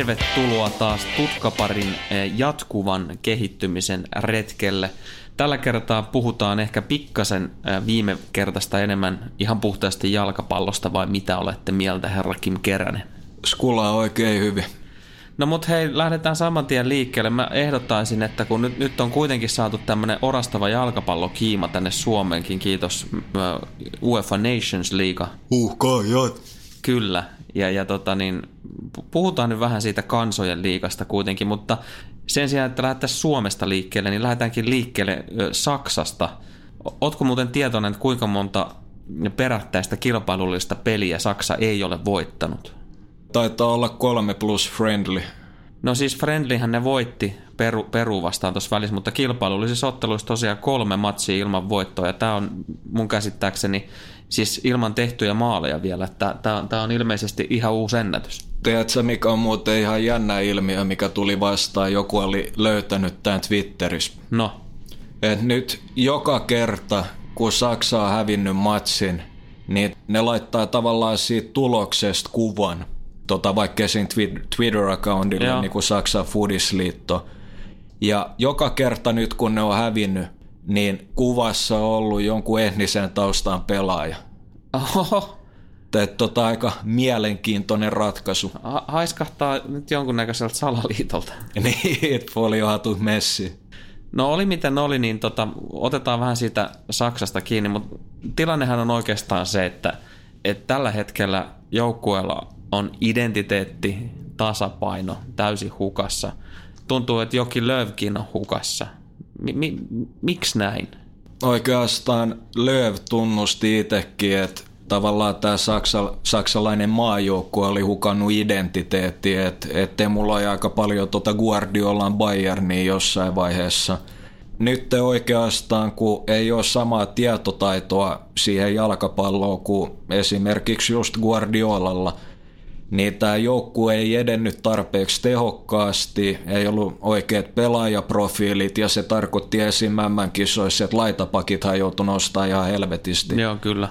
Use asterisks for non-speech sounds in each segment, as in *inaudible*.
Tervetuloa taas Tutkaparin eh, jatkuvan kehittymisen retkelle. Tällä kertaa puhutaan ehkä pikkasen eh, viime kertaista enemmän ihan puhtaasti jalkapallosta vai mitä olette mieltä herra Kim Keränen? Skula on oikein hyvin. No mut hei, lähdetään saman tien liikkeelle. Mä ehdottaisin, että kun nyt, nyt on kuitenkin saatu tämmönen orastava jalkapallokiima tänne Suomeenkin, kiitos äh, UEFA Nations League. Uhkaajat. Kyllä, ja, ja tota niin, puhutaan nyt vähän siitä kansojen liikasta kuitenkin, mutta sen sijaan, että lähdettäisiin Suomesta liikkeelle, niin lähdetäänkin liikkeelle Saksasta. Ootko muuten tietoinen, että kuinka monta perättäistä kilpailullista peliä Saksa ei ole voittanut? Taitaa olla kolme plus friendly. No siis Friendlyhän ne voitti Peru, Peru vastaan tuossa välissä, mutta kilpailullisissa otteluissa tosiaan kolme matsia ilman voittoa, ja tämä on mun käsittääkseni siis ilman tehtyjä maaleja vielä. Tämä, tämä on ilmeisesti ihan uusi ennätys. Tiedätkö, mikä on muuten ihan jännä ilmiö, mikä tuli vastaan? Joku oli löytänyt tämän Twitterissä. No? Et nyt joka kerta, kun Saksa on hävinnyt matsin, niin ne laittaa tavallaan siitä tuloksesta kuvan – tota, vaikka siinä Twitter-accountilla niin kuin Saksan Fudisliitto. Ja joka kerta nyt kun ne on hävinnyt, niin kuvassa on ollut jonkun etnisen taustan pelaaja. Oho. Että tota aika mielenkiintoinen ratkaisu. Ha- haiskahtaa nyt jonkunnäköiseltä salaliitolta. *laughs* niin, foliohatut messi. No oli miten oli, niin tota, otetaan vähän siitä Saksasta kiinni, mutta tilannehan on oikeastaan se, että, että tällä hetkellä joukkueella identiteetti, tasapaino täysin hukassa. Tuntuu, että jokin Lövkin on hukassa. Mi- mi- miksi näin? Oikeastaan Löv tunnusti itsekin, että tavallaan tämä saksa, saksalainen maajoukkue oli hukannut identiteetti, että et mulla oli aika paljon tuota Guardiolan Bayernia jossain vaiheessa. Nyt oikeastaan, kun ei ole samaa tietotaitoa siihen jalkapalloon kuin esimerkiksi just Guardiolalla – niin tämä joukkue ei edennyt tarpeeksi tehokkaasti, ei ollut oikeat pelaajaprofiilit ja se tarkoitti esim. kisoissa, että laitapakithan joutui nostaa ihan helvetisti. Joo, kyllä.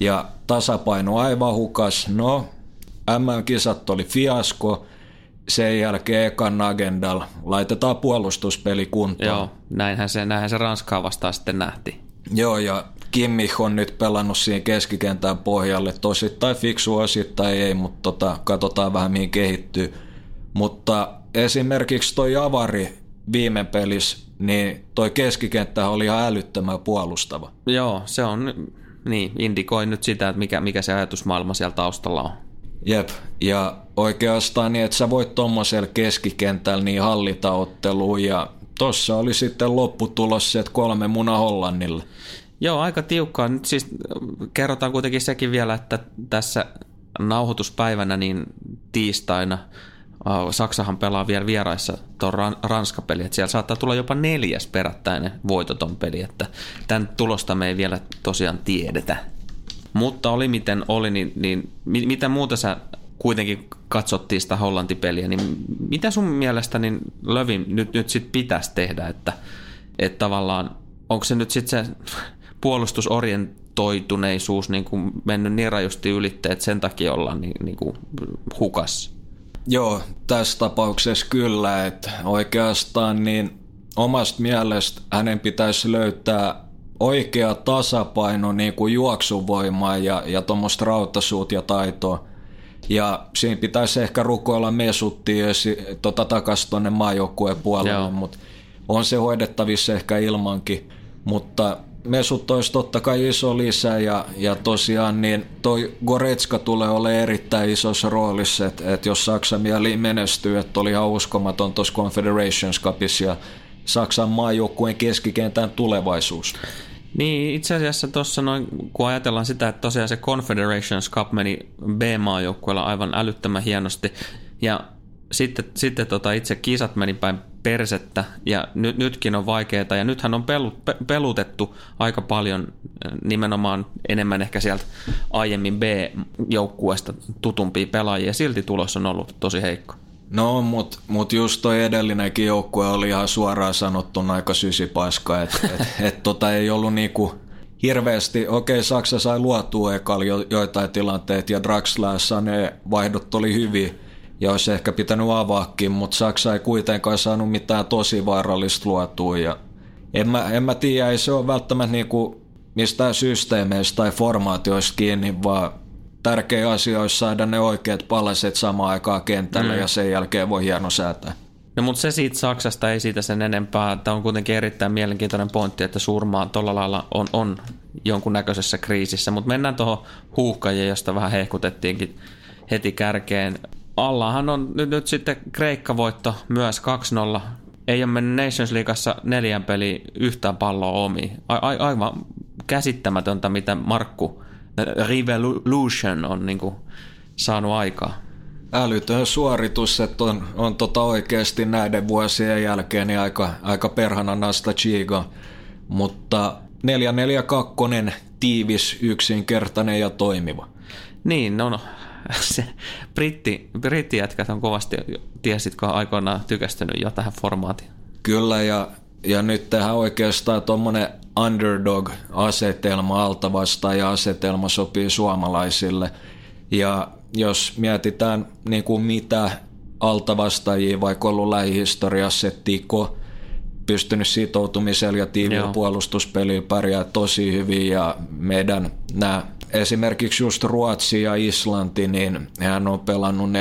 Ja tasapaino aivan hukas. No, MM-kisat oli fiasko, sen jälkeen ekan agendalla laitetaan puolustuspeli kuntoon. Joo, näinhän se, näinhän se Ranskaa vastaan sitten nähtiin. Joo, ja Kimmich on nyt pelannut siihen keskikentän pohjalle, tosittain fiksu osittain ei, mutta tota, katsotaan vähän mihin kehittyy. Mutta esimerkiksi toi Avari viime pelissä, niin toi keskikenttä oli ihan älyttömän puolustava. Joo, se on, niin, indikoi nyt sitä, että mikä, mikä se ajatusmaailma siellä taustalla on. Jep, ja oikeastaan niin, että sä voit tuommoisella keskikentällä niin hallita otteluun ja tossa oli sitten lopputulos se, että kolme muna Hollannille. Joo, aika tiukkaa. Nyt siis kerrotaan kuitenkin sekin vielä, että tässä nauhoituspäivänä niin tiistaina Saksahan pelaa vielä vieraissa tuon Ranska-peli, että siellä saattaa tulla jopa neljäs perättäinen voitoton peli, että tämän tulosta me ei vielä tosiaan tiedetä. Mutta oli miten oli, niin, niin mitä muuta sä kuitenkin katsottiin sitä Hollanti-peliä, niin mitä sun mielestä niin Lövin nyt, nyt sitten pitäisi tehdä, että, että tavallaan onko se nyt sitten se puolustusorientoituneisuus niin kuin mennyt niin rajusti ylitteet, että sen takia ollaan niin, niin kuin hukassa. Joo, tässä tapauksessa kyllä, että oikeastaan niin omasta mielestä hänen pitäisi löytää oikea tasapaino niin kuin juoksuvoimaa ja, ja tuommoista rautasuut ja taitoa. Ja siinä pitäisi ehkä rukoilla mesuttia tota, takaisin tuonne maajoukkueen puolelle, mutta on se hoidettavissa ehkä ilmankin. Mutta mesut olisi totta kai iso lisä ja, ja tosiaan niin toi Goretska tulee olemaan erittäin isossa roolissa, että et jos Saksa mieli menestyy, että oli ihan uskomaton tuossa Confederations Cupissa ja Saksan maajoukkueen keskikentän tulevaisuus. Niin, itse asiassa tuossa noin, kun ajatellaan sitä, että tosiaan se Confederations Cup meni B-maajoukkueella aivan älyttömän hienosti ja sitten, sitten tota itse kisat meni päin persettä ja nyt, nytkin on vaikeaa ja nythän on pelut, pe, pelutettu aika paljon nimenomaan enemmän ehkä sieltä aiemmin B-joukkueesta tutumpia pelaajia ja silti tulos on ollut tosi heikko. No, mutta mut just toi edellinenkin joukkue oli ihan suoraan sanottuna aika sysipaska, että et, et, tota ei ollut niinku hirveästi, okei okay, Saksa sai luotua ekalla jo, joitain tilanteita ja Draxler ne vaihdot oli hyviä, ja olisi ehkä pitänyt avaakin, mutta Saksa ei kuitenkaan saanut mitään tosi vaarallista luotua. Ja en, mä, en mä tiedä, ei se ole välttämättä niinku mistään systeemeistä tai formaatioista kiinni, vaan tärkeä asia olisi saada ne oikeat palaset samaan aikaan kentälle mm. ja sen jälkeen voi hieno säätää. No mutta se siitä Saksasta ei siitä sen enempää. Tämä on kuitenkin erittäin mielenkiintoinen pointti, että suurmaa tuolla lailla on, on jonkunnäköisessä kriisissä. Mutta mennään tuohon huuhkajien, josta vähän hehkutettiinkin heti kärkeen. Allahan on nyt, nyt sitten Kreikka-voitto myös 2-0. Ei ole mennyt Nations Leagueassa neljän peli yhtään palloa omi. A- a- aivan käsittämätöntä, mitä Markku Revolution on niin kuin saanut aikaa älytön suoritus, että on, on tota oikeasti näiden vuosien jälkeen niin aika, aika perhana Nasta Chiga. Mutta 442 tiivis, yksinkertainen ja toimiva. Niin, no, no *laughs* se britti, brittijätkät on kovasti, tiesitkö aikoinaan tykästynyt jo tähän formaatiin? Kyllä, ja, ja nyt tähän oikeastaan tuommoinen underdog-asetelma, altavastaaja asetelma sopii suomalaisille. Ja jos mietitään niin kuin mitä altavastajia, vaikka ollut lähihistoriassa, Tiko, pystynyt sitoutumisella ja tiivillä puolustuspeliin pärjää tosi hyvin ja meidän nämä esimerkiksi just Ruotsi ja Islanti, niin hän on pelannut 4-4-2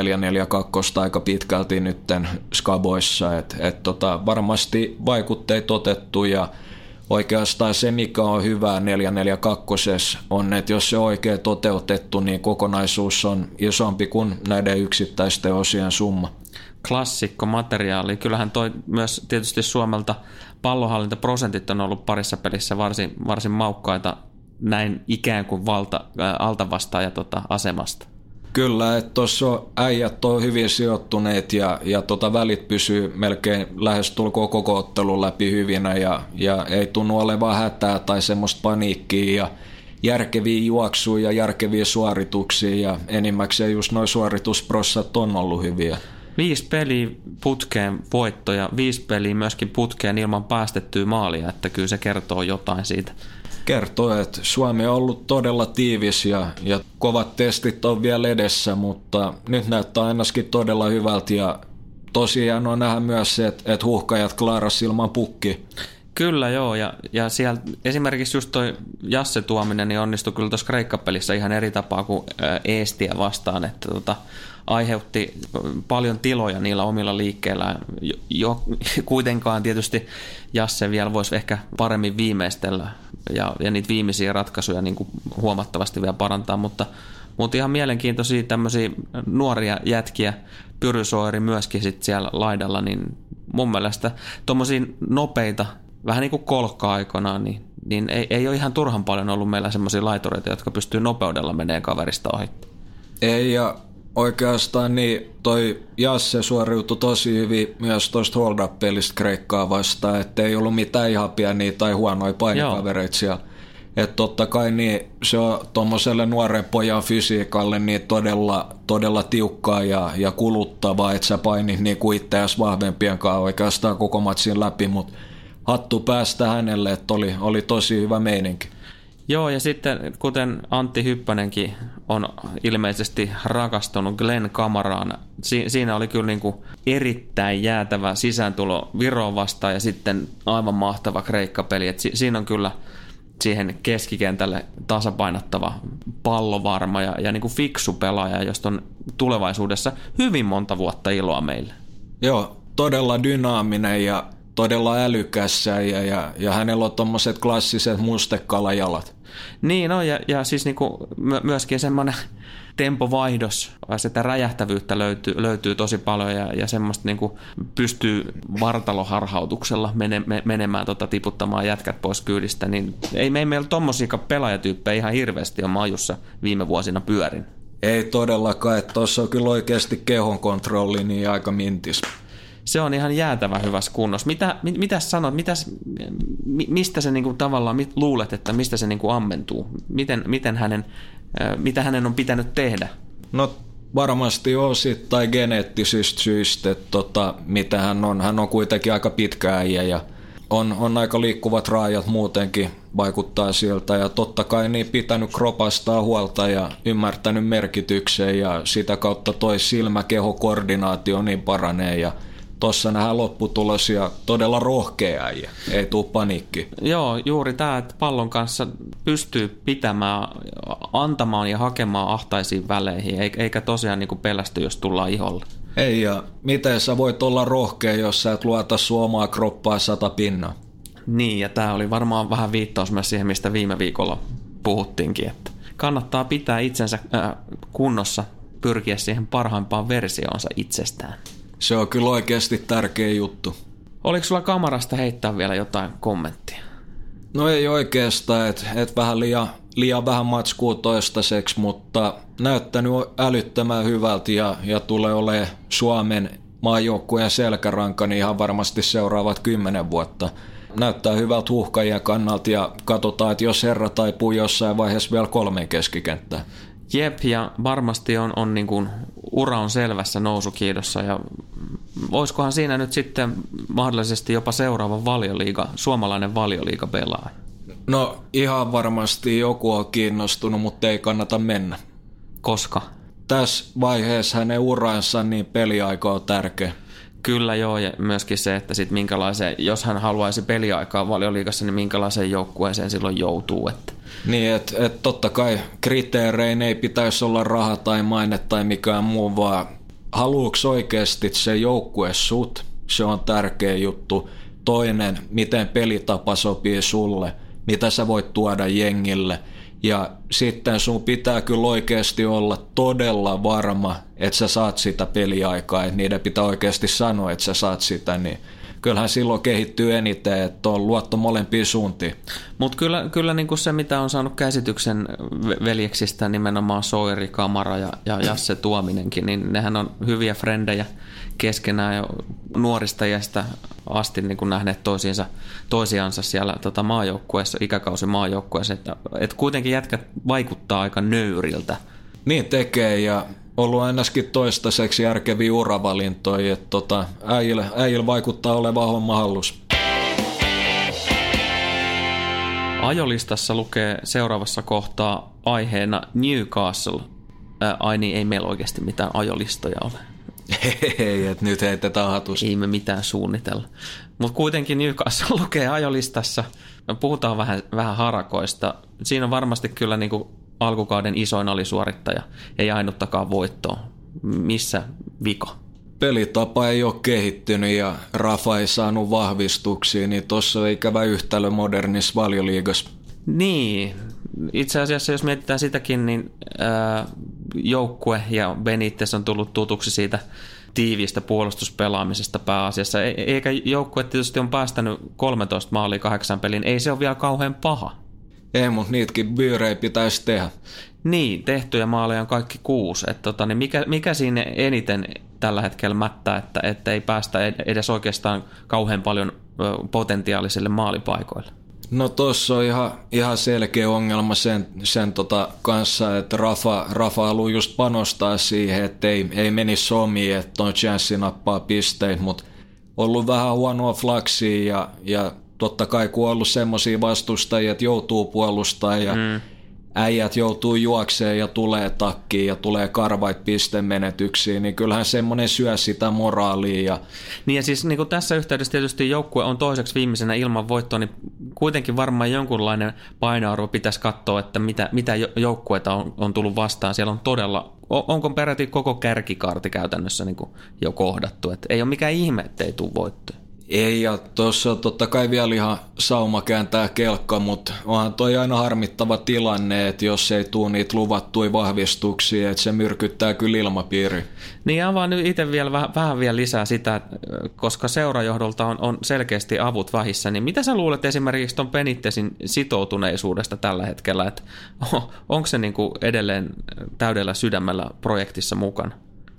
aika pitkälti nytten Skaboissa, että et tota, varmasti vaikutteet otettu ja oikeastaan se, mikä on hyvää 442 on, että jos se on oikein toteutettu, niin kokonaisuus on isompi kuin näiden yksittäisten osien summa. Klassikko materiaali. Kyllähän toi myös tietysti Suomelta pallohallintaprosentit on ollut parissa pelissä varsin, varsin maukkaita näin ikään kuin valta, ää, altavastaaja tota, asemasta. Kyllä, että tuossa äijät on hyvin sijoittuneet ja, ja tota välit pysyy melkein lähestulkoon koko ottelun läpi hyvinä ja, ja ei tunnu olevan hätää tai semmoista paniikkia ja järkeviä juoksuja ja järkeviä suorituksia ja enimmäkseen just noin suoritusprossat on ollut hyviä. Viisi peliä putkeen voittoja, viisi peliä myöskin putkeen ilman päästettyä maalia, että kyllä se kertoo jotain siitä kertoo, että Suomi on ollut todella tiivis ja, ja kovat testit on vielä edessä, mutta nyt näyttää ainakin todella hyvältä ja tosiaan on nähdä myös se, että, että huhkajat klaaras ilman pukki. Kyllä joo, ja, ja siellä esimerkiksi just toi Jasse tuominen niin onnistui kyllä tuossa Kreikka-pelissä ihan eri tapaa kuin Eestiä vastaan, että tota, aiheutti paljon tiloja niillä omilla liikkeillä. Jo, jo, *laughs* kuitenkaan tietysti Jasse vielä voisi ehkä paremmin viimeistellä ja, ja niitä viimeisiä ratkaisuja niin kuin huomattavasti vielä parantaa, mutta, mutta ihan mielenkiintoisia tämmöisiä nuoria jätkiä, Pyrysoiri myöskin sit siellä laidalla, niin mun mielestä tuommoisia nopeita, vähän niin kuin kolkka-aikanaan, niin, niin ei, ei ole ihan turhan paljon ollut meillä semmoisia laitureita, jotka pystyy nopeudella menee kaverista ohi. Ei, ja Oikeastaan niin toi Jasse suoriutui tosi hyvin myös tuosta hold pelistä Kreikkaa vastaan, että ei ollut mitään ihan pieniä tai huonoja painikavereita siellä. Että totta kai niin, se on tuommoiselle nuoren pojan fysiikalle niin todella, todella tiukkaa ja, ja kuluttavaa, että sä painit niin kuin itseäsi vahvempien kanssa oikeastaan koko matsin läpi, mutta hattu päästä hänelle, että oli, oli tosi hyvä meininki. Joo, ja sitten kuten Antti Hyppänenkin on ilmeisesti rakastunut Glenn Kamaraan, si- siinä oli kyllä niin kuin erittäin jäätävä sisääntulo Viroon vastaan ja sitten aivan mahtava kreikkapeli. Et si- siinä on kyllä siihen keskikentälle tasapainottava pallovarma ja, ja niin kuin fiksu pelaaja, josta on tulevaisuudessa hyvin monta vuotta iloa meille. Joo, todella dynaaminen ja todella älykäs ja, ja, ja hänellä on tuommoiset klassiset mustekalajalat. Niin, no, ja, ja siis niinku myöskin semmoinen tempovaihdos, sitä räjähtävyyttä löytyy, löytyy tosi paljon ja, ja semmoista niinku pystyy vartaloharhautuksella mene, me, menemään tota, tiputtamaan jätkät pois kyydistä, niin ei, me ei meillä tommosia pelaajatyyppejä ihan hirveästi on majussa viime vuosina pyörin. Ei todellakaan, että tuossa on kyllä oikeasti kehon kontrolli niin aika mintis se on ihan jäätävä hyvässä kunnossa. Mitä, mit, mitä sanot, mitäs, mistä se niinku tavallaan, mit, luulet, että mistä se niinku ammentuu? Miten, miten hänen, mitä hänen on pitänyt tehdä? No varmasti osittain geneettisistä syistä, että tota, mitä hän on. Hän on kuitenkin aika pitkä äijä ja on, on aika liikkuvat raajat muutenkin, vaikuttaa siltä. Ja totta kai niin pitänyt kropastaa huolta ja ymmärtänyt merkityksen ja sitä kautta toi silmäkeho-koordinaatio niin paranee ja Tuossa nähdään lopputulos ja todella rohkea äijä. Ei tuu paniikki. Joo, juuri tämä, että pallon kanssa pystyy pitämään, antamaan ja hakemaan ahtaisiin väleihin, eikä tosiaan niin kuin pelästy, jos tullaan iholle. Ei, ja miten sä voit olla rohkea, jos sä et luota suomaa kroppaa sata pinnaa? Niin, ja tämä oli varmaan vähän viittaus myös siihen, mistä viime viikolla puhuttiinkin, että kannattaa pitää itsensä äh, kunnossa, pyrkiä siihen parhaimpaan versioonsa itsestään. Se on kyllä oikeasti tärkeä juttu. Oliko sulla kamarasta heittää vielä jotain kommenttia? No ei oikeastaan, että et vähän liian, liian vähän matskua toistaiseksi, mutta näyttänyt älyttömän hyvältä ja, ja tulee olemaan Suomen maajoukkueen selkäranka niin ihan varmasti seuraavat kymmenen vuotta. Näyttää hyvältä huhkajien kannalta ja katsotaan, että jos herra taipuu jossain vaiheessa vielä kolmeen keskikenttään. Jep, ja varmasti on, on niin kuin, ura on selvässä nousukiidossa ja voisikohan siinä nyt sitten mahdollisesti jopa seuraava valioliiga, suomalainen valioliiga pelaa? No ihan varmasti joku on kiinnostunut, mutta ei kannata mennä. Koska? Tässä vaiheessa hänen uransa niin peliaika on tärkeä. Kyllä joo, ja myöskin se, että sit minkälaiseen, jos hän haluaisi peliaikaa valioliigassa, niin minkälaiseen joukkueeseen silloin joutuu. Että. Niin, että et totta kai kriteerein ei pitäisi olla raha tai maine tai mikään muu, vaan haluuks oikeasti se joukkue sut, se on tärkeä juttu. Toinen, miten pelitapa sopii sulle, mitä sä voit tuoda jengille – ja sitten sun pitää kyllä oikeasti olla todella varma, että sä saat sitä peliaikaa, että niiden pitää oikeasti sanoa, että sä saat sitä, niin kyllähän silloin kehittyy eniten, että on luotto molempiin suuntiin. Mutta kyllä, kyllä niin kuin se, mitä on saanut käsityksen veljeksistä, nimenomaan Soiri, Kamara ja, ja Jasse Tuominenkin, niin nehän on hyviä frendejä keskenään jo nuorista iästä asti niin kuin nähneet toisiinsa, toisiansa siellä tota, maajoukkueessa, ikäkausi maajoukkueessa, että, että kuitenkin jätkät vaikuttaa aika nöyriltä. Niin tekee ja ollut ainakin toistaiseksi järkeviä uravalintoja, että tota, äijillä, äijillä vaikuttaa olevan homma hallus. Ajolistassa lukee seuraavassa kohtaa aiheena Newcastle. Ää, ai niin, ei meillä oikeasti mitään ajolistoja ole. Ei, että nyt heitetään hatusta. Ei me mitään suunnitella. Mutta kuitenkin Newcastle *laughs* lukee ajolistassa. Me puhutaan vähän, vähän harakoista. Siinä on varmasti kyllä niinku alkukauden isoin alisuorittaja. Ei ainuttakaan voittoa. Missä vika? Pelitapa ei ole kehittynyt ja Rafa ei saanut vahvistuksia, niin tuossa on ikävä yhtälö modernissa valioliigassa. Niin, itse asiassa jos mietitään sitäkin, niin joukkue ja Benitez on tullut tutuksi siitä tiiviistä puolustuspelaamisesta pääasiassa. E- eikä joukkue tietysti on päästänyt 13 maalia kahdeksan pelin. Ei se ole vielä kauhean paha. Ei, mutta niitäkin byyrejä pitäisi tehdä. Niin, tehtyjä maaleja on kaikki kuusi. Et tota, niin mikä, mikä siinä eniten tällä hetkellä mättää, että, että ei päästä edes oikeastaan kauhean paljon potentiaalisille maalipaikoille? No tuossa on ihan, ihan selkeä ongelma sen, sen tota kanssa, että Rafa, Rafa haluaa just panostaa siihen, että ei, ei menisi omiin, että on chanssi nappaa pisteitä, mutta ollut vähän huonoa flaksia ja, ja totta kai kun on ollut semmoisia vastustajia, että joutuu puolustamaan ja mm äijät joutuu juokseen ja tulee takkiin ja tulee karvait pistemenetyksiin, niin kyllähän semmoinen syö sitä moraalia. Ja... Niin ja siis niin kuin tässä yhteydessä tietysti joukkue on toiseksi viimeisenä ilman voittoa, niin kuitenkin varmaan jonkunlainen painoarvo pitäisi katsoa, että mitä, mitä joukkueita on, on tullut vastaan. Siellä on todella, onko peräti koko kärkikaarti käytännössä niin kuin jo kohdattu, että ei ole mikään ihme, että ei tule voittoja. Ei, ja tuossa totta kai vielä ihan sauma kääntää kelkka, mutta onhan toi aina harmittava tilanne, että jos ei tule niitä luvattuja vahvistuksia, että se myrkyttää kyllä ilmapiiri. Niin avaan nyt itse vielä vähän, vähän vielä lisää sitä, koska seurajohdolta on, on selkeästi avut vähissä, niin mitä sä luulet esimerkiksi tuon Penittesin sitoutuneisuudesta tällä hetkellä, että onko se niin kuin edelleen täydellä sydämellä projektissa mukana?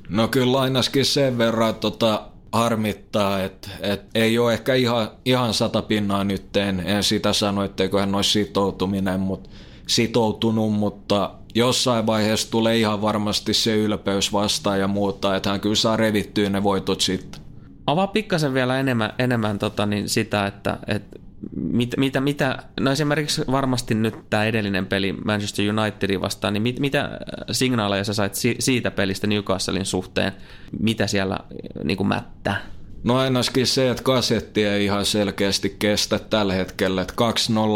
No kyllä ainakin sen verran, tota, harmittaa, että, että ei ole ehkä ihan, ihan sata pinnaa nyt, en, en sitä sano, etteikö hän olisi sitoutuminen, mutta, sitoutunut, mutta jossain vaiheessa tulee ihan varmasti se ylpeys vastaan ja muuta, että hän kyllä saa revittyä ne voitot sitten. Avaa pikkasen vielä enemmän, enemmän tota, niin sitä, että, että mit, mitä, mitä, no esimerkiksi varmasti nyt tämä edellinen peli Manchester Unitedin vastaan, niin mit, mitä signaaleja sä sait si, siitä pelistä Newcastlein suhteen, mitä siellä niin kuin mättää? No ainakin se, että kasetti ei ihan selkeästi kestä tällä hetkellä, että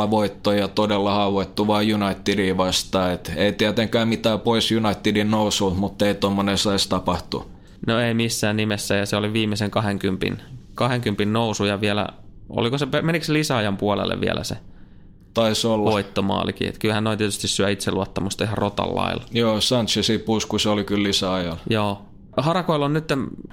2-0 voittoja todella haavoittuvaa Unitedin vastaan, että ei tietenkään mitään pois Unitedin nousu, mutta ei tuommoinen saisi tapahtua. No ei missään nimessä ja se oli viimeisen 20, 20 nousu ja vielä, oliko se, menikö se lisäajan puolelle vielä se Taisi olla. voittomaalikin. Että kyllähän noin tietysti syö itseluottamusta ihan rotan lailla. Joo, Sanchezin pusku se oli kyllä lisäajalla. Joo. Harakoilla on nyt,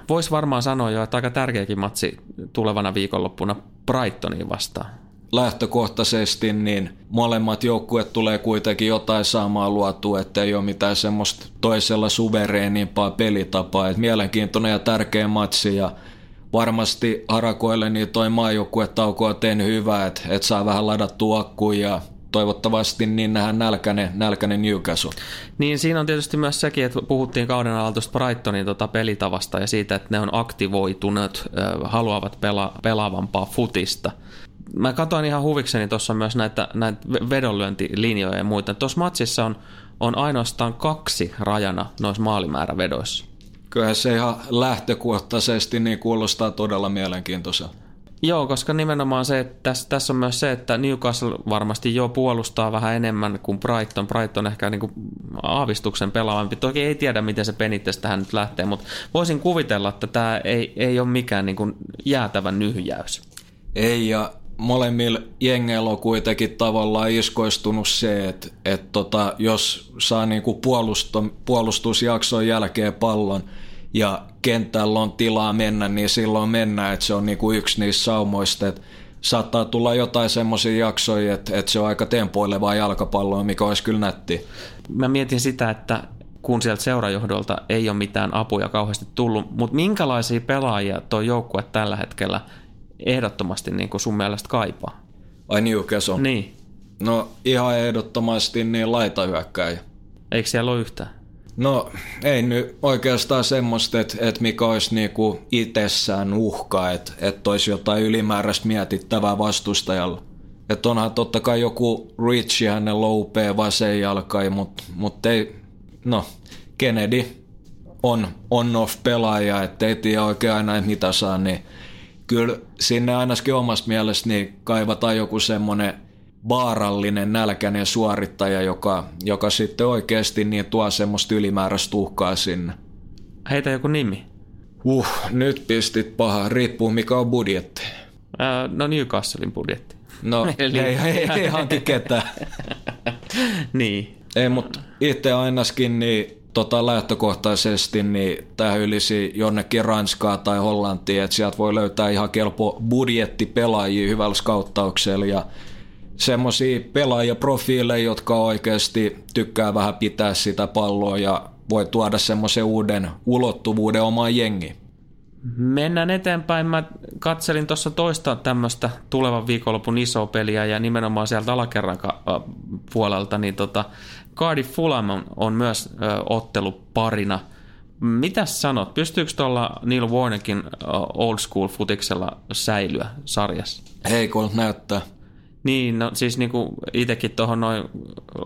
voisi varmaan sanoa jo, että aika tärkeäkin matsi tulevana viikonloppuna Brightoniin vastaan. Lähtökohtaisesti niin molemmat joukkueet tulee kuitenkin jotain saamaa luotua, että ei ole mitään semmoista toisella suvereenimpaa pelitapaa. Et mielenkiintoinen ja tärkeä matsi ja varmasti Harakoille niin toi maajoukkuetauko on tehnyt hyvää, että et saa vähän ladattua akkuun ja toivottavasti niin nähdään nälkäinen, nälkäinen Newcastle. Niin siinä on tietysti myös sekin, että puhuttiin kauden alalta Brightonin tota pelitavasta ja siitä, että ne on aktivoituneet, haluavat pela, pelaavampaa futista. Mä katsoin ihan huvikseni tuossa myös näitä, näitä vedonlyöntilinjoja ja muita. Tuossa matsissa on, on ainoastaan kaksi rajana noissa maalimäärävedoissa. Kyllähän se ihan lähtökohtaisesti niin kuulostaa todella mielenkiintoiselta. Joo, koska nimenomaan se, että tässä, tässä on myös se, että Newcastle varmasti jo puolustaa vähän enemmän kuin Brighton. Brighton ehkä niin kuin aavistuksen pelaavampi. Toki ei tiedä, miten se Benitez tähän nyt lähtee, mutta voisin kuvitella, että tämä ei, ei ole mikään niin kuin jäätävä nyhjäys. Ei, ja molemmilla jengeillä on kuitenkin tavallaan iskoistunut se, että, että tota, jos saa niin kuin puolustusjakson jälkeen pallon – ja kentällä on tilaa mennä, niin silloin mennään, että se on niinku yksi niistä saumoista, että saattaa tulla jotain semmoisia jaksoja, että, että se on aika tempoilevaa jalkapalloa, mikä olisi kyllä nätti. Mä mietin sitä, että kun sieltä seurajohdolta ei ole mitään apuja kauheasti tullut, mutta minkälaisia pelaajia tuo joukkue tällä hetkellä ehdottomasti niin kuin sun mielestä kaipaa? Ai Newcastle? Niin. No ihan ehdottomasti niin laitahyökkäjä. Eikö siellä ole yhtään? No ei nyt oikeastaan semmoista, että, että mikä olisi niinku itsessään uhka, että, että olisi jotain ylimääräistä mietittävää vastustajalla. Että onhan totta kai joku Richie hänen loupee vasen jalkai, mutta mut ei, no Kennedy on on-off pelaaja, että ei tiedä oikein aina, että mitä saa, niin kyllä sinne ainakin omasta mielestä niin kaivataan joku semmoinen – vaarallinen, nälkäinen suorittaja, joka, joka sitten oikeasti niin tuo semmoista ylimääräistä uhkaa sinne. Heitä joku nimi. Uh, nyt pistit paha. Riippuu mikä on budjetti. Äh, no Newcastlein budjetti. No *laughs* Eli... ei, ei, ei hanki ketään. *laughs* niin. Ei, mutta itse ainakin niin tota lähtökohtaisesti niin tämä ylisi jonnekin Ranskaa tai Hollantiin, että sieltä voi löytää ihan kelpo budjettipelaajia hyvällä skauttauksella ja semmoisia pelaajaprofiileja, jotka oikeasti tykkää vähän pitää sitä palloa ja voi tuoda semmoisen uuden ulottuvuuden omaan jengiin. Mennään eteenpäin. Mä katselin tuossa toista tämmöistä tulevan viikonlopun isoa peliä ja nimenomaan sieltä alakerran puolelta, niin tota, Cardiff Fulham on, on myös ö, ottelu parina. Mitä sanot, pystyykö tuolla Neil Warnekin old school futiksella säilyä sarjassa? kun näyttää. Niin, no siis niin kuin itsekin tuohon noin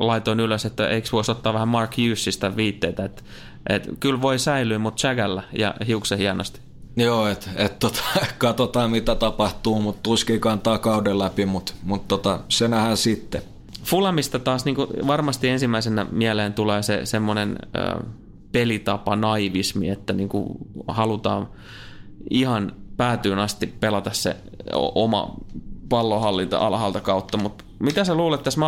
laitoin ylös, että eikö voisi ottaa vähän Mark Hughesista viitteitä, että, että kyllä voi säilyä, mutta Jagalla ja hiuksen hienosti. Joo, että et, tota, *laughs* katsotaan mitä tapahtuu, mutta tuskin kantaa kauden läpi, mutta mut, tota, se nähdään sitten. Fulamista taas niin kuin varmasti ensimmäisenä mieleen tulee se semmoinen pelitapa, naivismi, että niin kuin halutaan ihan päätyyn asti pelata se oma pallonhallinta alhaalta kautta, mutta mitä sä luulet tässä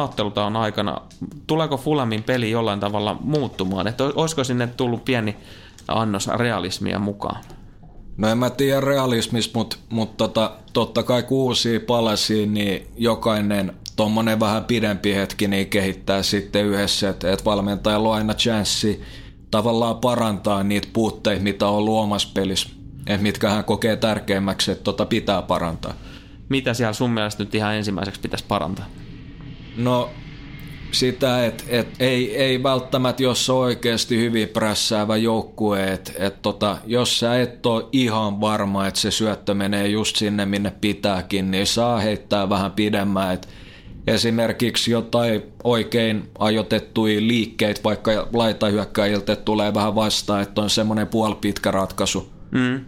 on aikana? Tuleeko Fulamin peli jollain tavalla muuttumaan? Että olisiko sinne tullut pieni annos realismia mukaan? No en mä tiedä realismista, mutta, mutta tota, totta kai kun uusia palasia, niin jokainen tuommoinen vähän pidempi hetki niin kehittää sitten yhdessä, että, että valmentajalla on aina chanssi tavallaan parantaa niitä puutteita, mitä on ollut omassa pelissä, että mitkä hän kokee tärkeimmäksi, että tota pitää parantaa mitä siellä sun mielestä nyt ihan ensimmäiseksi pitäisi parantaa? No sitä, että et ei, ei välttämättä, jos on oikeasti hyvin prässäävä joukkue, että et tota, jos sä et ole ihan varma, että se syöttö menee just sinne, minne pitääkin, niin saa heittää vähän pidemmän, että esimerkiksi jotain oikein ajotettuja liikkeitä, vaikka laitahyökkäjiltä tulee vähän vastaan, että on semmoinen puolipitkä ratkaisu. Mm.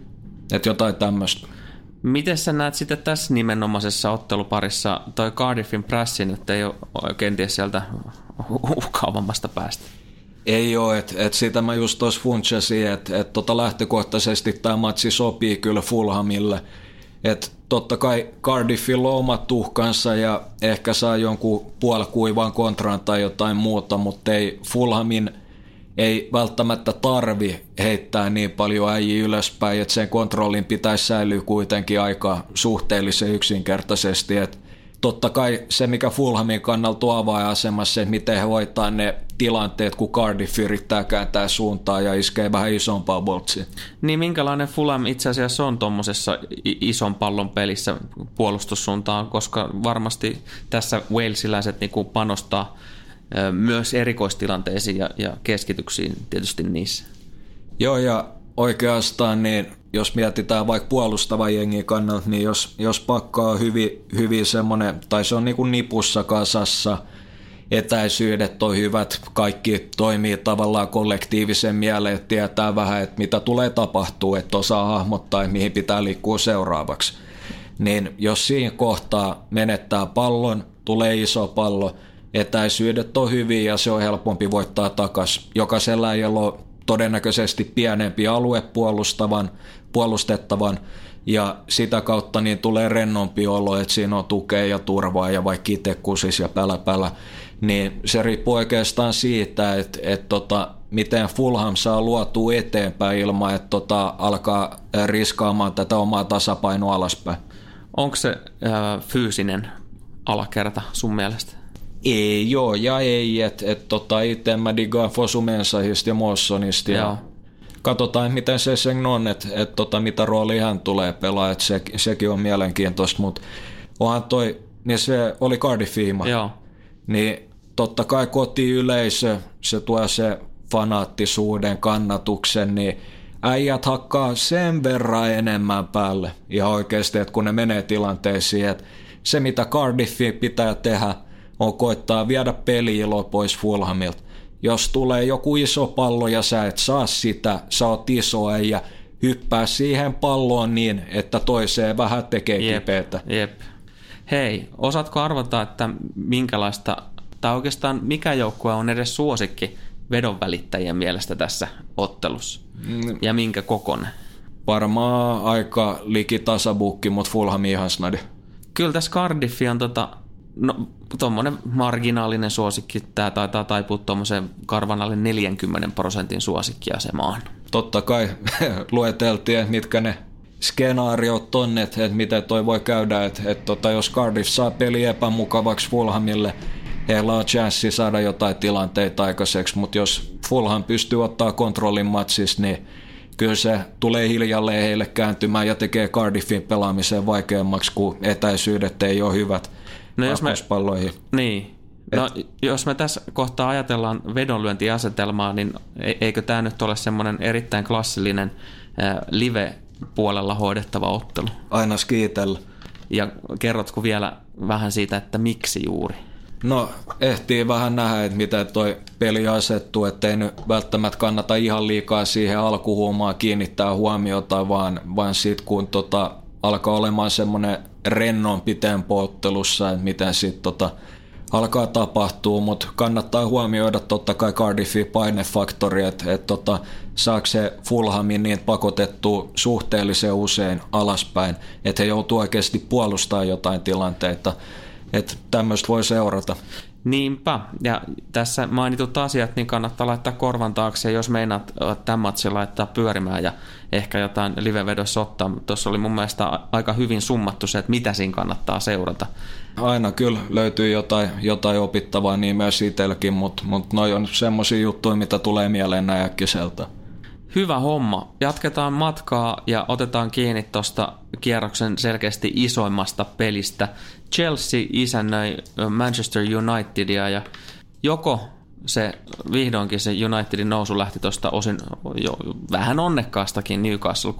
Että jotain tämmöistä. Miten sä näet sitten tässä nimenomaisessa otteluparissa toi Cardiffin pressin, että ei ole kenties sieltä uhkaavammasta päästä? Ei ole, että et sitä mä just tuossa funtsasin, että et tota lähtökohtaisesti tämä matsi sopii kyllä Fulhamille. Että totta kai Cardiffilla on omat tuhkansa ja ehkä saa jonkun puolikuivan kontran tai jotain muuta, mutta ei Fulhamin ei välttämättä tarvi heittää niin paljon äijä ylöspäin, että sen kontrollin pitäisi säilyä kuitenkin aika suhteellisen yksinkertaisesti, että totta kai se, mikä Fulhamin kannalta on avainasemassa, että miten he hoitaa ne tilanteet, kun Cardiff yrittää kääntää suuntaa ja iskee vähän isompaa boltsia. Niin minkälainen Fulham itse asiassa on tuommoisessa ison pallon pelissä puolustussuuntaan, koska varmasti tässä Walesiläiset niin panostaa myös erikoistilanteisiin ja, ja keskityksiin tietysti niissä. Joo, ja oikeastaan niin jos mietitään vaikka puolustava jengi kannalta, niin jos, jos pakka on hyvin, hyvin semmoinen, tai se on niin kuin nipussa kasassa, etäisyydet on hyvät, kaikki toimii tavallaan kollektiivisen mieleen, että tietää vähän, että mitä tulee tapahtuu, että osaa hahmottaa, että mihin pitää liikkua seuraavaksi. Niin jos siinä kohtaa menettää pallon, tulee iso pallo, etäisyydet on hyviä ja se on helpompi voittaa takas. Jokaisella ei ole todennäköisesti pienempi alue puolustavan, puolustettavan ja sitä kautta niin tulee rennompi olo, että siinä on tukea ja turvaa ja vaikka itse kusis ja pälä pälä, niin se riippuu oikeastaan siitä, että, että tota, miten Fulham saa luotua eteenpäin ilman, että tota, alkaa riskaamaan tätä omaa tasapainoa alaspäin. Onko se äh, fyysinen alakerta sun mielestä? Ei joo ja ei, että et, tota, itse mä digaan Fosumensahista ja Mossonista ja katsotaan miten se sen on, että et, tota, mitä rooli hän tulee pelaa, että se, sekin on mielenkiintoista, mutta onhan toi, niin se oli Cardiffiima, Joo. niin totta kai kotiyleisö, se tuo se fanaattisuuden, kannatuksen, niin äijät hakkaa sen verran enemmän päälle. Ihan oikeasti, että kun ne menee tilanteisiin, että se mitä Cardiffi pitää tehdä – on koittaa viedä peliilo pois Fulhamilta. Jos tulee joku iso pallo ja sä et saa sitä, sä oot iso ja hyppää siihen palloon niin, että toiseen vähän tekee jep, kipeätä. Jep. Hei, osaatko arvata, että minkälaista, tai oikeastaan mikä joukkue on edes suosikki vedonvälittäjien mielestä tässä ottelussa? Mm. Ja minkä kokonen? Varmaan aika liki tasabukki, mutta Fulham ihan snadi. Kyllä tässä Cardiffi on tota, no tuommoinen marginaalinen suosikki, tämä taitaa taipua tuommoiseen karvan alle 40 prosentin suosikkiasemaan. Totta kai *laughs* lueteltiin, mitkä ne skenaariot on, että, että miten toi voi käydä, että, että tota, jos Cardiff saa peli epämukavaksi Fulhamille, heillä on chanssi saada jotain tilanteita aikaiseksi, mutta jos Fulham pystyy ottaa kontrollin matsissa, niin kyllä se tulee hiljalleen heille kääntymään ja tekee Cardiffin pelaamiseen vaikeammaksi, kun etäisyydet ei ole hyvät no jos me. Niin. No, Et, jos me tässä kohtaa ajatellaan vedonlyöntiasetelmaa, niin e- eikö tämä nyt ole semmoinen erittäin klassillinen live-puolella hoidettava ottelu? Aina skiitellä. Ja kerrotko vielä vähän siitä, että miksi juuri? No, ehtii vähän nähdä, että miten toi peli asettuu, ettei nyt välttämättä kannata ihan liikaa siihen alkuhuomaan kiinnittää huomiota, vaan, vaan sitten kun tota, alkaa olemaan semmoinen rennompi tempo ottelussa, että miten sitten tota, alkaa tapahtua, mutta kannattaa huomioida totta kai Cardiffin painefaktori, että et tota, saako se Fulhamin niin pakotettu suhteellisen usein alaspäin, että he joutuu oikeasti puolustamaan jotain tilanteita, että tämmöistä voi seurata. Niinpä, ja tässä mainitut asiat niin kannattaa laittaa korvan taakse, jos meinaat tämän matsin laittaa pyörimään ja ehkä jotain livevedossa ottaa. Tuossa oli mun mielestä aika hyvin summattu se, että mitä siinä kannattaa seurata. Aina kyllä löytyy jotain, jotain opittavaa niin myös itselläkin, mutta mut noi on semmoisia juttuja, mitä tulee mieleen näin äkkiseltä. Hyvä homma. Jatketaan matkaa ja otetaan kiinni tuosta kierroksen selkeästi isoimmasta pelistä. Chelsea isännöi Manchester Unitedia ja joko se vihdoinkin se Unitedin nousu lähti tuosta osin jo vähän onnekkaastakin Newcastle 3-2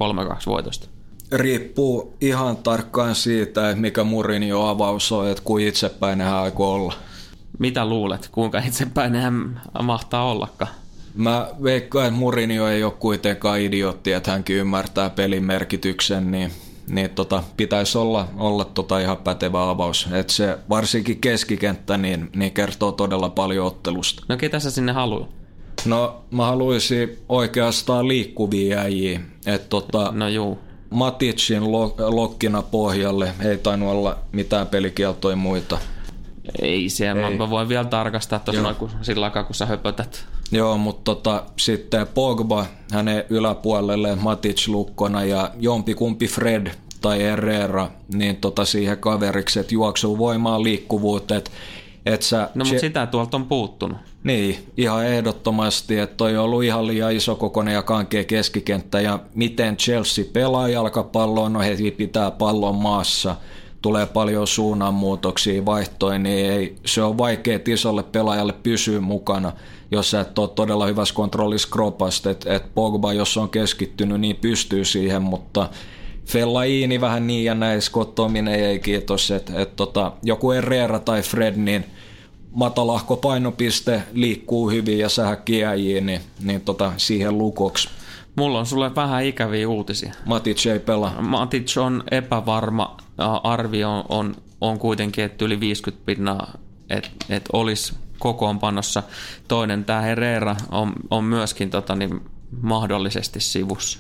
voitosta. Riippuu ihan tarkkaan siitä, mikä murin jo avaus on, että kuin itsepäinen hän aikoo olla. Mitä luulet, kuinka itsepäinen hän mahtaa ollakaan? Mä veikkaan, että Murinio ei ole kuitenkaan idiootti, että hänkin ymmärtää pelin merkityksen, niin, niin tota, pitäisi olla, olla tota ihan pätevä avaus. Et se varsinkin keskikenttä niin, niin kertoo todella paljon ottelusta. No ketä sä sinne haluat? No mä haluaisin oikeastaan liikkuvia äijiä. Et tota, no juu. Maticin lokkina pohjalle ei tainnut olla mitään pelikieltoja muita. Ei se, ei. mä voin vielä tarkastaa tuossa kun, sillä aikaa, kun sä höpötät. Joo, mutta tota, sitten Pogba hänen yläpuolelle Matic lukkona ja jompikumpi Fred tai Herrera niin tota siihen kaveriksi, että juoksuu voimaa liikkuvuuteen, että et sä, no mutta sitä tuolta on puuttunut. Niin, ihan ehdottomasti, että toi on ollut ihan liian iso kokoinen ja kankea keskikenttä. Ja miten Chelsea pelaa jalkapalloa, no he pitää pallon maassa – tulee paljon suunnanmuutoksia, vaihtoja, niin ei, se on vaikea isolle pelaajalle pysyä mukana, jos sä et ole todella hyvässä kontrollissa kropasta, että et Pogba, jos on keskittynyt, niin pystyy siihen, mutta Fellaini vähän niin ja näin, skottominen ei kiitos, että et tota, joku Herrera tai Fred, niin matalahko painopiste liikkuu hyvin ja sähäkkiäjiin, niin, niin tota, siihen lukoksi. Mulla on sulle vähän ikäviä uutisia. Matic ei pelaa. Matic on epävarma. Arvio on, on kuitenkin, että yli 50 pinnaa, että et olisi kokoonpanossa. Toinen, tämä Herrera, on, on myöskin tota, niin, mahdollisesti sivussa.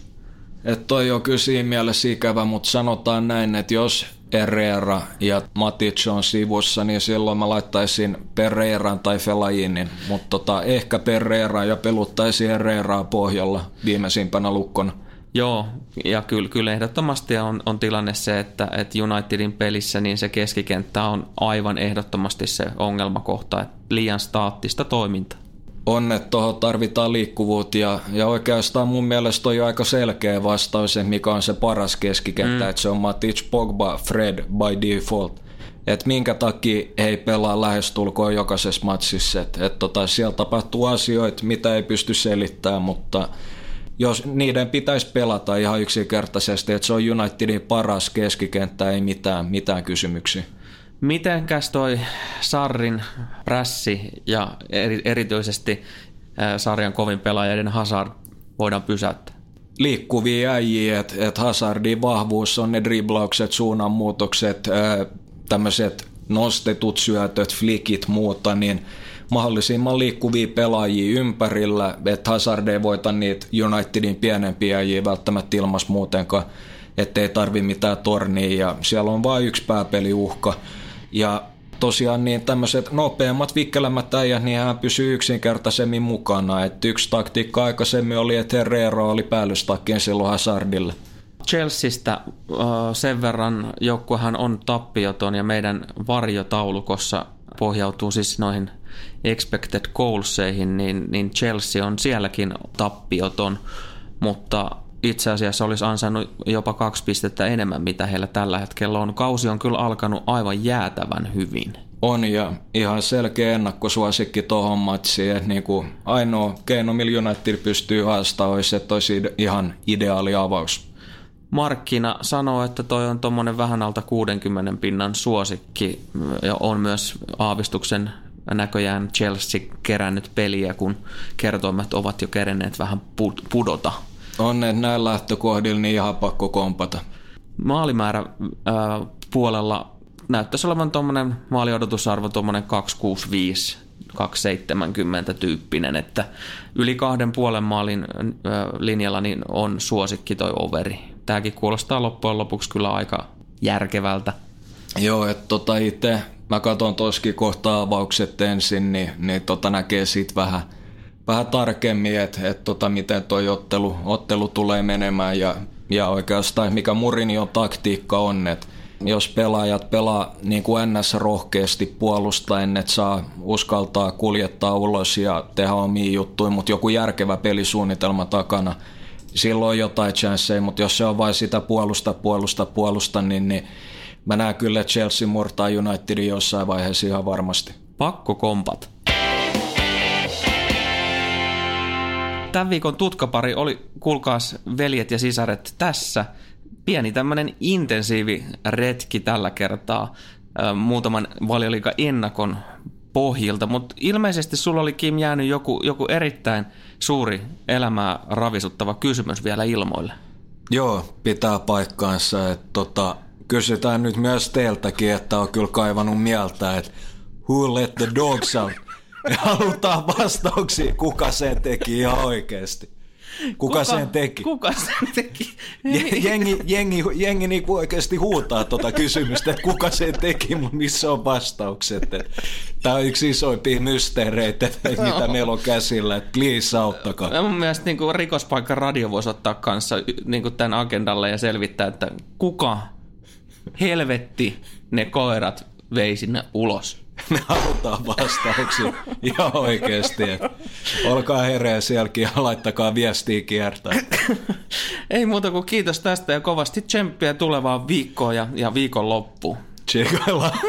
Että toi on kyllä siinä mielessä ikävä, mutta sanotaan näin, että jos Herrera ja Matic on sivussa, niin silloin mä laittaisin Pereiran tai Felajinin, mutta tota, ehkä Pereira ja peluttaisin Herreraa pohjalla viimeisimpänä lukkona. Joo, ja kyllä, kyllä ehdottomasti on, on tilanne se, että, että Unitedin pelissä niin se keskikenttä on aivan ehdottomasti se ongelmakohta, että liian staattista toimintaa on, että tuohon tarvitaan liikkuvuutta ja, ja oikeastaan mun mielestä on jo aika selkeä vastaus, mikä on se paras keskikenttä, mm. että se on Matic, Pogba, Fred by default. Että minkä takia he ei pelaa lähestulkoon jokaisessa matsissa. Että et tota, siellä tapahtuu asioita, mitä ei pysty selittämään, mutta jos niiden pitäisi pelata ihan yksinkertaisesti, että se on Unitedin paras keskikenttä, ei mitään, mitään kysymyksiä. Mitenkäs toi Sarrin prässi ja eri, erityisesti sarjan kovin pelaajaiden Hazard voidaan pysäyttää? Liikkuvia äijiä, että et Hazardin vahvuus on ne driblaukset, suunnanmuutokset, tämmöiset nostetut syötöt, flikit, muuta, niin mahdollisimman liikkuvia pelaajia ympärillä, että Hazard ei voita niitä Unitedin pienempiä äijiä välttämättä ilmas muutenkaan, ettei tarvi mitään tornia ja siellä on vain yksi pääpeliuhka. Ja tosiaan niin tämmöiset nopeammat, vikkelämmät äijät, niin hän pysyy yksinkertaisemmin mukana. Et yksi taktiikka aikaisemmin oli, että Herrero oli päällystakkien silloin Hazardille. Chelseastä sen verran joukkuehan on tappioton ja meidän varjotaulukossa pohjautuu siis noihin expected goalseihin, niin, niin Chelsea on sielläkin tappioton, mutta itse asiassa olisi ansainnut jopa kaksi pistettä enemmän, mitä heillä tällä hetkellä on. Kausi on kyllä alkanut aivan jäätävän hyvin. On ja ihan selkeä ennakkosuosikki tuohon matsiin. Että niin kuin ainoa keino, millä United pystyy haastamaan, olisi, että olisi ihan ideaali avaus. Markkina sanoo, että toi on tuommoinen vähän alta 60 pinnan suosikki ja on myös aavistuksen näköjään Chelsea kerännyt peliä, kun kertoimet ovat jo kerenneet vähän pudota on ne näin lähtökohdilla niin ihan pakko kompata. Maalimäärä äh, puolella näyttäisi olevan tuommoinen maaliodotusarvo tuommoinen 265 270 tyyppinen, että yli kahden puolen maalin linjalla niin on suosikki toi overi. Tämäkin kuulostaa loppujen lopuksi kyllä aika järkevältä. Joo, että tota itse mä katson toskin kohta avaukset ensin, niin, niin tota näkee siitä vähän – vähän tarkemmin, että et tota, miten tuo ottelu, ottelu tulee menemään ja, ja oikeastaan mikä Murinion taktiikka on, että jos pelaajat pelaa niin kuin NS rohkeasti puolustaen, että saa uskaltaa kuljettaa ulos ja tehdä omia juttuja, mutta joku järkevä pelisuunnitelma takana, silloin on jotain chanceja, mutta jos se on vain sitä puolusta, puolusta, puolusta, niin, niin mä näen kyllä, että Chelsea murtaa Unitedin jossain vaiheessa ihan varmasti. Pakko kompat. Tämän viikon tutkapari oli, kuulkaas veljet ja sisaret, tässä. Pieni tämmöinen intensiivi retki tällä kertaa muutaman valioliikan ennakon pohjilta, mutta ilmeisesti sulla oli Kim jäänyt joku, joku erittäin suuri elämää ravisuttava kysymys vielä ilmoille. Joo, pitää paikkaansa. Että tota, kysytään nyt myös teiltäkin, että on kyllä kaivannut mieltä, että who let the dogs out? Me *laughs* halutaan vastauksia, kuka sen teki ihan oikeasti. Kuka, kuka sen teki? Kuka sen teki? *laughs* Jengi, jengi, jengi niinku oikeasti huutaa tuota kysymystä, että kuka sen teki, mutta missä on vastaukset. Tämä on yksi isoimpia mysteereitä, no. *laughs* mitä meillä on käsillä. Että please auttakaa. Ja mun mielestä niin kuin rikospaikka radio voisi ottaa kanssa niin kuin tämän agendalle ja selvittää, että kuka helvetti ne koirat vei sinne ulos. Me halutaan vastauksia ihan oikeasti. Olkaa hereä sielläkin ja laittakaa viestiä kiertää. Ei muuta kuin kiitos tästä ja kovasti tsemppiä tulevaan viikkoon ja, ja viikon loppuun. Tsekaillaan.